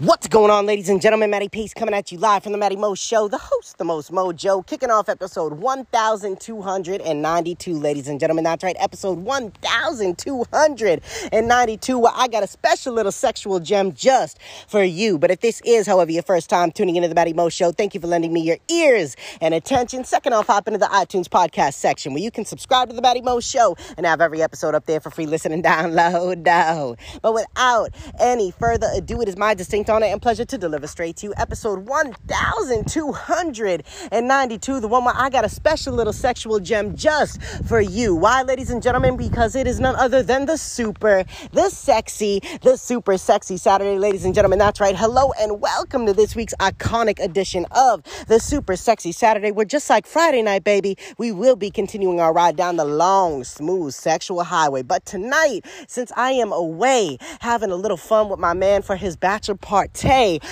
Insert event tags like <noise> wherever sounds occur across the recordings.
What's going on, ladies and gentlemen? Matty Pace coming at you live from the Matty Mo Show, the host, the most mojo, kicking off episode 1292, ladies and gentlemen. That's right, episode 1292, where I got a special little sexual gem just for you. But if this is, however, your first time tuning into the Matty Mo Show, thank you for lending me your ears and attention. Second off, hop into the iTunes podcast section where you can subscribe to the Matty Mo Show and have every episode up there for free listen and download. But without any further ado, it is my distinct and pleasure to deliver straight to you episode 1292, the one where I got a special little sexual gem just for you. Why, ladies and gentlemen? Because it is none other than the super, the sexy, the super sexy Saturday, ladies and gentlemen. That's right. Hello and welcome to this week's iconic edition of the super sexy Saturday, where just like Friday night, baby, we will be continuing our ride down the long, smooth sexual highway. But tonight, since I am away having a little fun with my man for his bachelor party,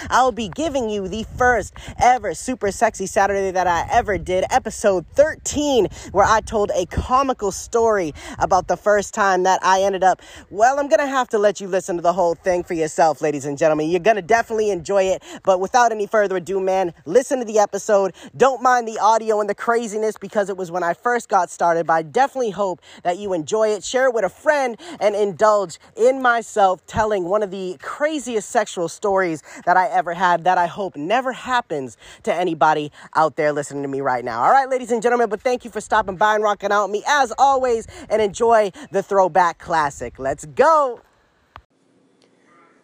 I'll be giving you the first ever super sexy Saturday that I ever did, episode 13, where I told a comical story about the first time that I ended up. Well, I'm gonna have to let you listen to the whole thing for yourself, ladies and gentlemen. You're gonna definitely enjoy it, but without any further ado, man, listen to the episode. Don't mind the audio and the craziness because it was when I first got started, but I definitely hope that you enjoy it. Share it with a friend and indulge in myself telling one of the craziest sexual stories that I ever had that I hope never happens to anybody out there listening to me right now. All right, ladies and gentlemen, but thank you for stopping by and rocking out with me as always and enjoy the throwback classic. Let's go.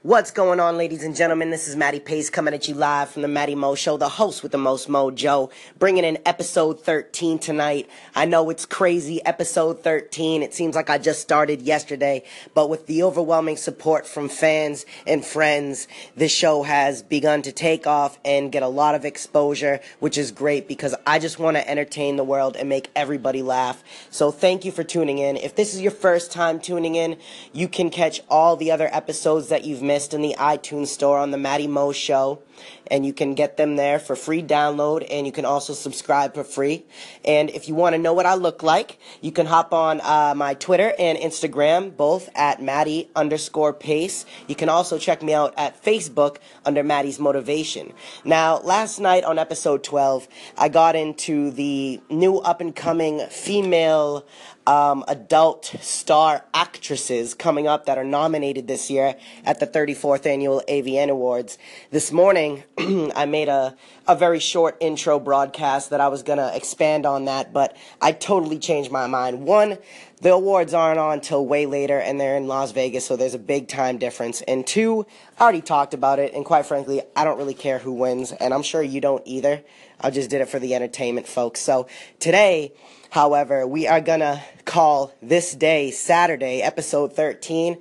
What's going on, ladies and gentlemen? This is Matty Pace coming at you live from the Matty Mo Show, the host with the most mojo, bringing in episode 13 tonight. I know it's crazy, episode 13. It seems like I just started yesterday, but with the overwhelming support from fans and friends, this show has begun to take off and get a lot of exposure, which is great because I just want to entertain the world and make everybody laugh. So thank you for tuning in. If this is your first time tuning in, you can catch all the other episodes that you've missed in the iTunes store on the Matty Mo Show, and you can get them there for free download, and you can also subscribe for free. And if you want to know what I look like, you can hop on uh, my Twitter and Instagram, both at Matty underscore Pace. You can also check me out at Facebook under Matty's Motivation. Now, last night on episode 12, I got into the new up and coming female um, adult star actresses coming up that are nominated this year at the 34th annual AVN Awards. This morning, <clears throat> I made a, a very short intro broadcast that I was going to expand on that, but I totally changed my mind. One, the awards aren't on until way later and they're in Las Vegas, so there's a big time difference. And two, I already talked about it, and quite frankly, I don't really care who wins, and I'm sure you don't either. I just did it for the entertainment, folks. So today, However, we are gonna call this day Saturday, episode 13.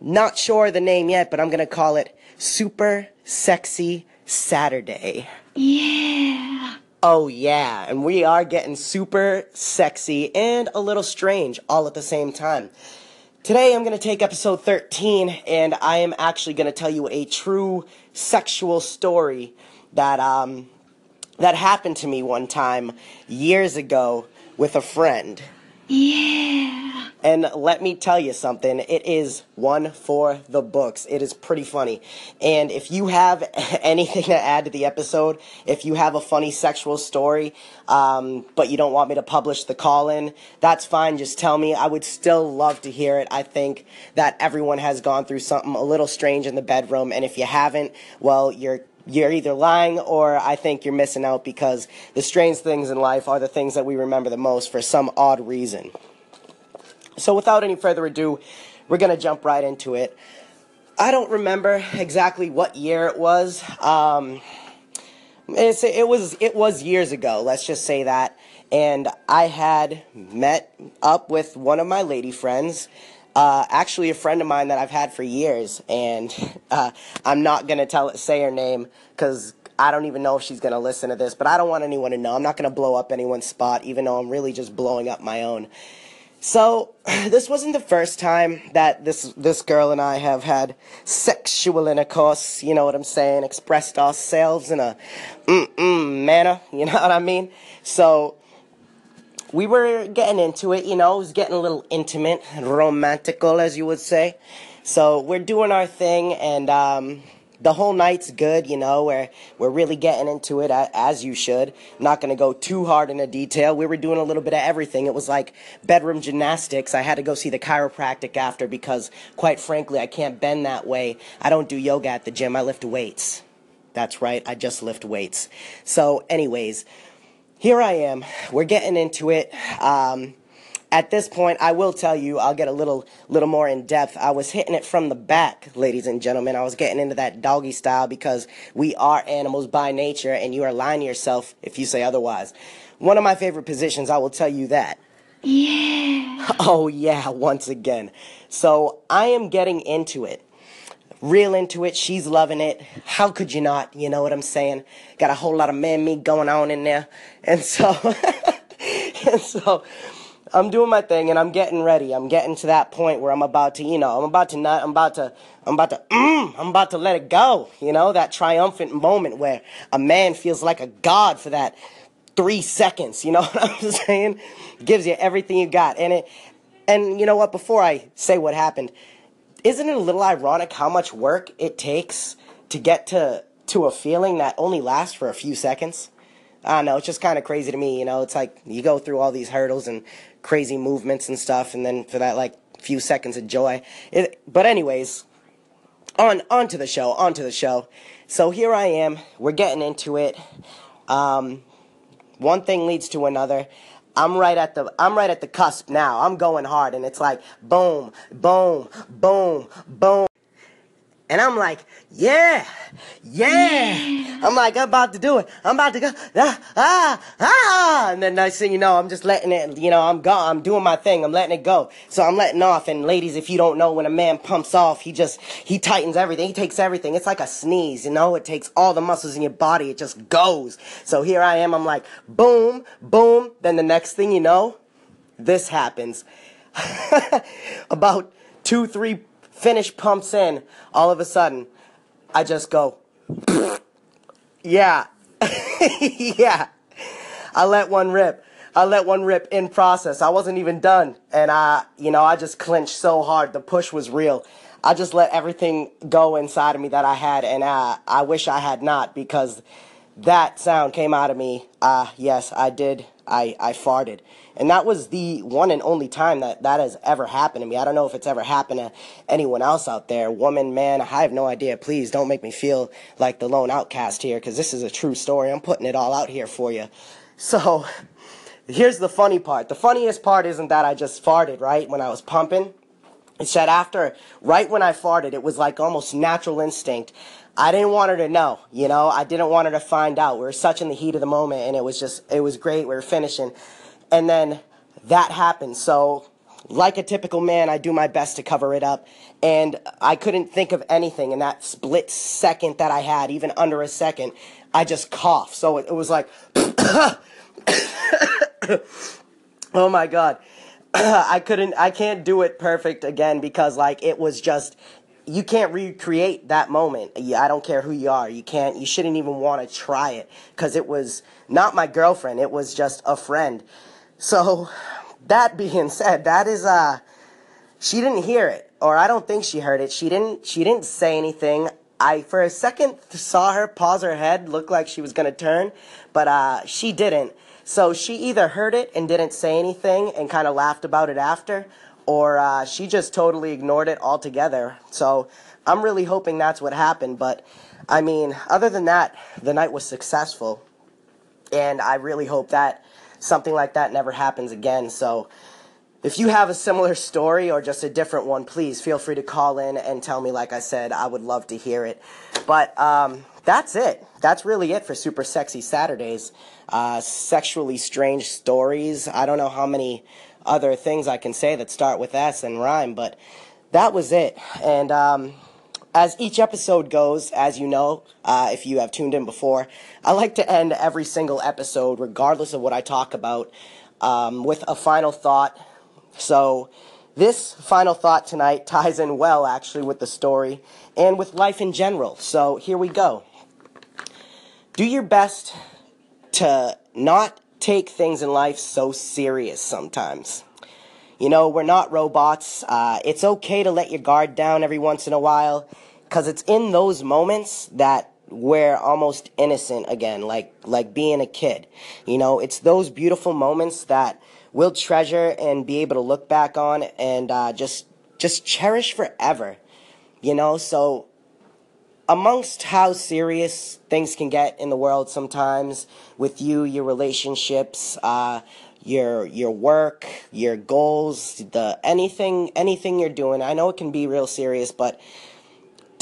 Not sure the name yet, but I'm gonna call it Super Sexy Saturday. Yeah. Oh, yeah. And we are getting super sexy and a little strange all at the same time. Today I'm going to take episode 13 and I am actually going to tell you a true sexual story that um that happened to me one time years ago with a friend. Yeah. And let me tell you something, it is one for the books. It is pretty funny. And if you have <laughs> anything to add to the episode, if you have a funny sexual story, um, but you don't want me to publish the call in, that's fine. Just tell me. I would still love to hear it. I think that everyone has gone through something a little strange in the bedroom. And if you haven't, well, you're you're either lying or I think you're missing out because the strange things in life are the things that we remember the most for some odd reason. So, without any further ado, we're going to jump right into it. I don't remember exactly what year it was. Um, it was it was years ago. Let's just say that. And I had met up with one of my lady friends uh, actually a friend of mine that I've had for years, and <laughs> uh, I'm not gonna tell it, say her name because I don't even know if she's gonna listen to this. But I don't want anyone to know. I'm not gonna blow up anyone's spot, even though I'm really just blowing up my own. So <laughs> this wasn't the first time that this this girl and I have had sexual intercourse. You know what I'm saying? Expressed ourselves in a mm mm manner. <laughs> You know what I mean? So we were getting into it, you know, it was getting a little intimate and romantical, as you would say. So we're doing our thing, and um, the whole night's good, you know, we're, we're really getting into it as you should. not to go too hard into detail. We were doing a little bit of everything. It was like bedroom gymnastics. I had to go see the chiropractic after because, quite frankly, I can't bend that way. I don't do yoga at the gym. I lift weights. That's right. I just lift weights. So, anyways, here I am. We're getting into it. Um, at this point, I will tell you, I'll get a little, little more in depth. I was hitting it from the back, ladies and gentlemen. I was getting into that doggy style because we are animals by nature, and you are lying to yourself if you say otherwise. One of my favorite positions, I will tell you that. Yeah. <laughs> Oh, yeah, once again. So I am getting into it. Real into it. She's loving it. How could you not? You know what I'm saying? Got a whole lot of man meat going on in there. And so, <laughs> and so, I'm doing my thing and I'm getting ready. I'm getting to that point where I'm about to, you know, I'm about to not, I'm about to, I'm about to, mm, I'm about to let it go. You know, that triumphant moment where a man feels like a god for that three seconds. You know <laughs> what I'm saying? Gives you everything you got. And it, and you know what? Before I say what happened, isn't it a little ironic how much work it takes to get to, to a feeling that only lasts for a few seconds? I don't know. It's just kind of crazy to me. You know, it's like you go through all these hurdles and crazy movements and stuff, and then for that like few seconds of joy. It, but anyways, on on to the show. On to the show. So here I am. We're getting into it. Um, one thing leads to another. I'm right at the I'm right at the cusp now. I'm going hard, and it's like boom, boom, boom, boom. And I'm like, yeah, yeah. I'm like, I'm about to do it. I'm about to go, ah, ah, ah. And then next thing you know, I'm just letting it, you know, I'm go, I'm doing my thing. I'm letting it go. So I'm letting off. And ladies, if you don't know, when a man pumps off, he just, he tightens everything. He takes everything. It's like a sneeze, you know, it takes all the muscles in your body. It just goes. So here I am. I'm like, boom, boom. Then the next thing you know, this happens. <laughs> About two, three finish pumps in, all of a sudden, I just go, <laughs> yeah, <laughs> yeah. I let one rip. I let one rip in process. I wasn't even done. And I, you know, I just clenched so hard. The push was real. I just let everything go inside of me that I had. And I, I wish I had not because that sound came out of me. Ah, uh, yes, I did. I, I farted. And that was the one and only time that that has ever happened to me. I don't know if it's ever happened to anyone else out there. Woman, man, I have no idea. Please don't make me feel like the lone outcast here because this is a true story. I'm putting it all out here for you. So, here's the funny part. The funniest part isn't that I just farted, right? When I was pumping. It's that after, right when I farted, it was like almost natural instinct. I didn't want her to know, you know, I didn't want her to find out. We were such in the heat of the moment and it was just, it was great. We were finishing. And then that happened. So, like a typical man, I do my best to cover it up. And I couldn't think of anything in that split second that I had, even under a second. I just coughed. So it, it was like, <coughs> oh my God. <coughs> I couldn't, I can't do it perfect again because like it was just, you can't recreate that moment. I don't care who you are. You can't, you shouldn't even want to try it because it was not my girlfriend. It was just a friend. So that being said, that is, uh, she didn't hear it or I don't think she heard it. She didn't, she didn't say anything. I, for a second, saw her pause her head, look like she was to turn, but, uh, she didn't. So she either heard it and didn't say anything and kind of laughed about it after, or uh, she just totally ignored it altogether. So I'm really hoping that's what happened. But I mean, other than that, the night was successful. And I really hope that something like that never happens again. So if you have a similar story or just a different one, please feel free to call in and tell me. Like I said, I would love to hear it. But um, that's it. That's really it for Super Sexy Saturdays. Uh, sexually strange stories. I don't know how many other things I can say that start with S and rhyme, but that was it. And um, as each episode goes, as you know, uh, if you have tuned in before, I like to end every single episode, regardless of what I talk about, um, with a final thought. So, this final thought tonight ties in well, actually, with the story and with life in general. So, here we go. Do your best to not take things in life so serious sometimes. You know, we're not robots. Uh, it's okay to let your guard down every once in a while. because it's in those moments that we're almost innocent again, like like being a kid. You know, it's those beautiful moments that we'll treasure and be able to look back on and uh, just just cherish forever. You know, so amongst how serious things can get in the world sometimes with you, your relationships, uh, your your work, your goals, the anything anything you're doing. I know it can be real serious, but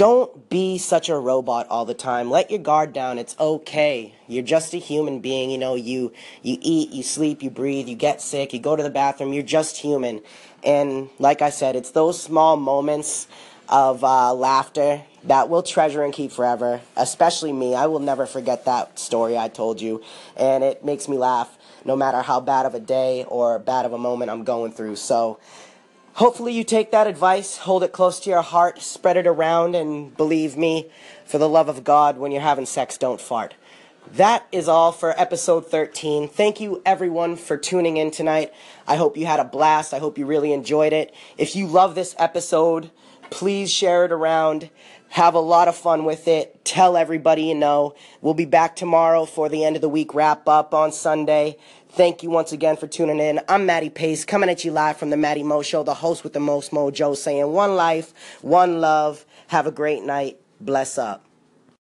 don't be such a robot all the time. Let your guard down. It's okay. You're just a human being. You know, you you eat, you sleep, you breathe, you get sick, you go to the bathroom. You're just human. And like I said, it's those small moments of uh, laughter that we'll treasure and keep forever. Especially me. I will never forget that story I told you, and it makes me laugh no matter how bad of a day or bad of a moment I'm going through. So. Hopefully, you take that advice, hold it close to your heart, spread it around, and believe me, for the love of God, when you're having sex, don't fart. That is all for episode 13. Thank you, everyone, for tuning in tonight. I hope you had a blast. I hope you really enjoyed it. If you love this episode, please share it around. Have a lot of fun with it. Tell everybody you know. We'll be back tomorrow for the end of the week wrap up on Sunday. Thank you once again for tuning in. I'm Matty Pace coming at you live from the Matty Mo Show, the host with the most mojo, saying one life, one love. Have a great night. Bless up.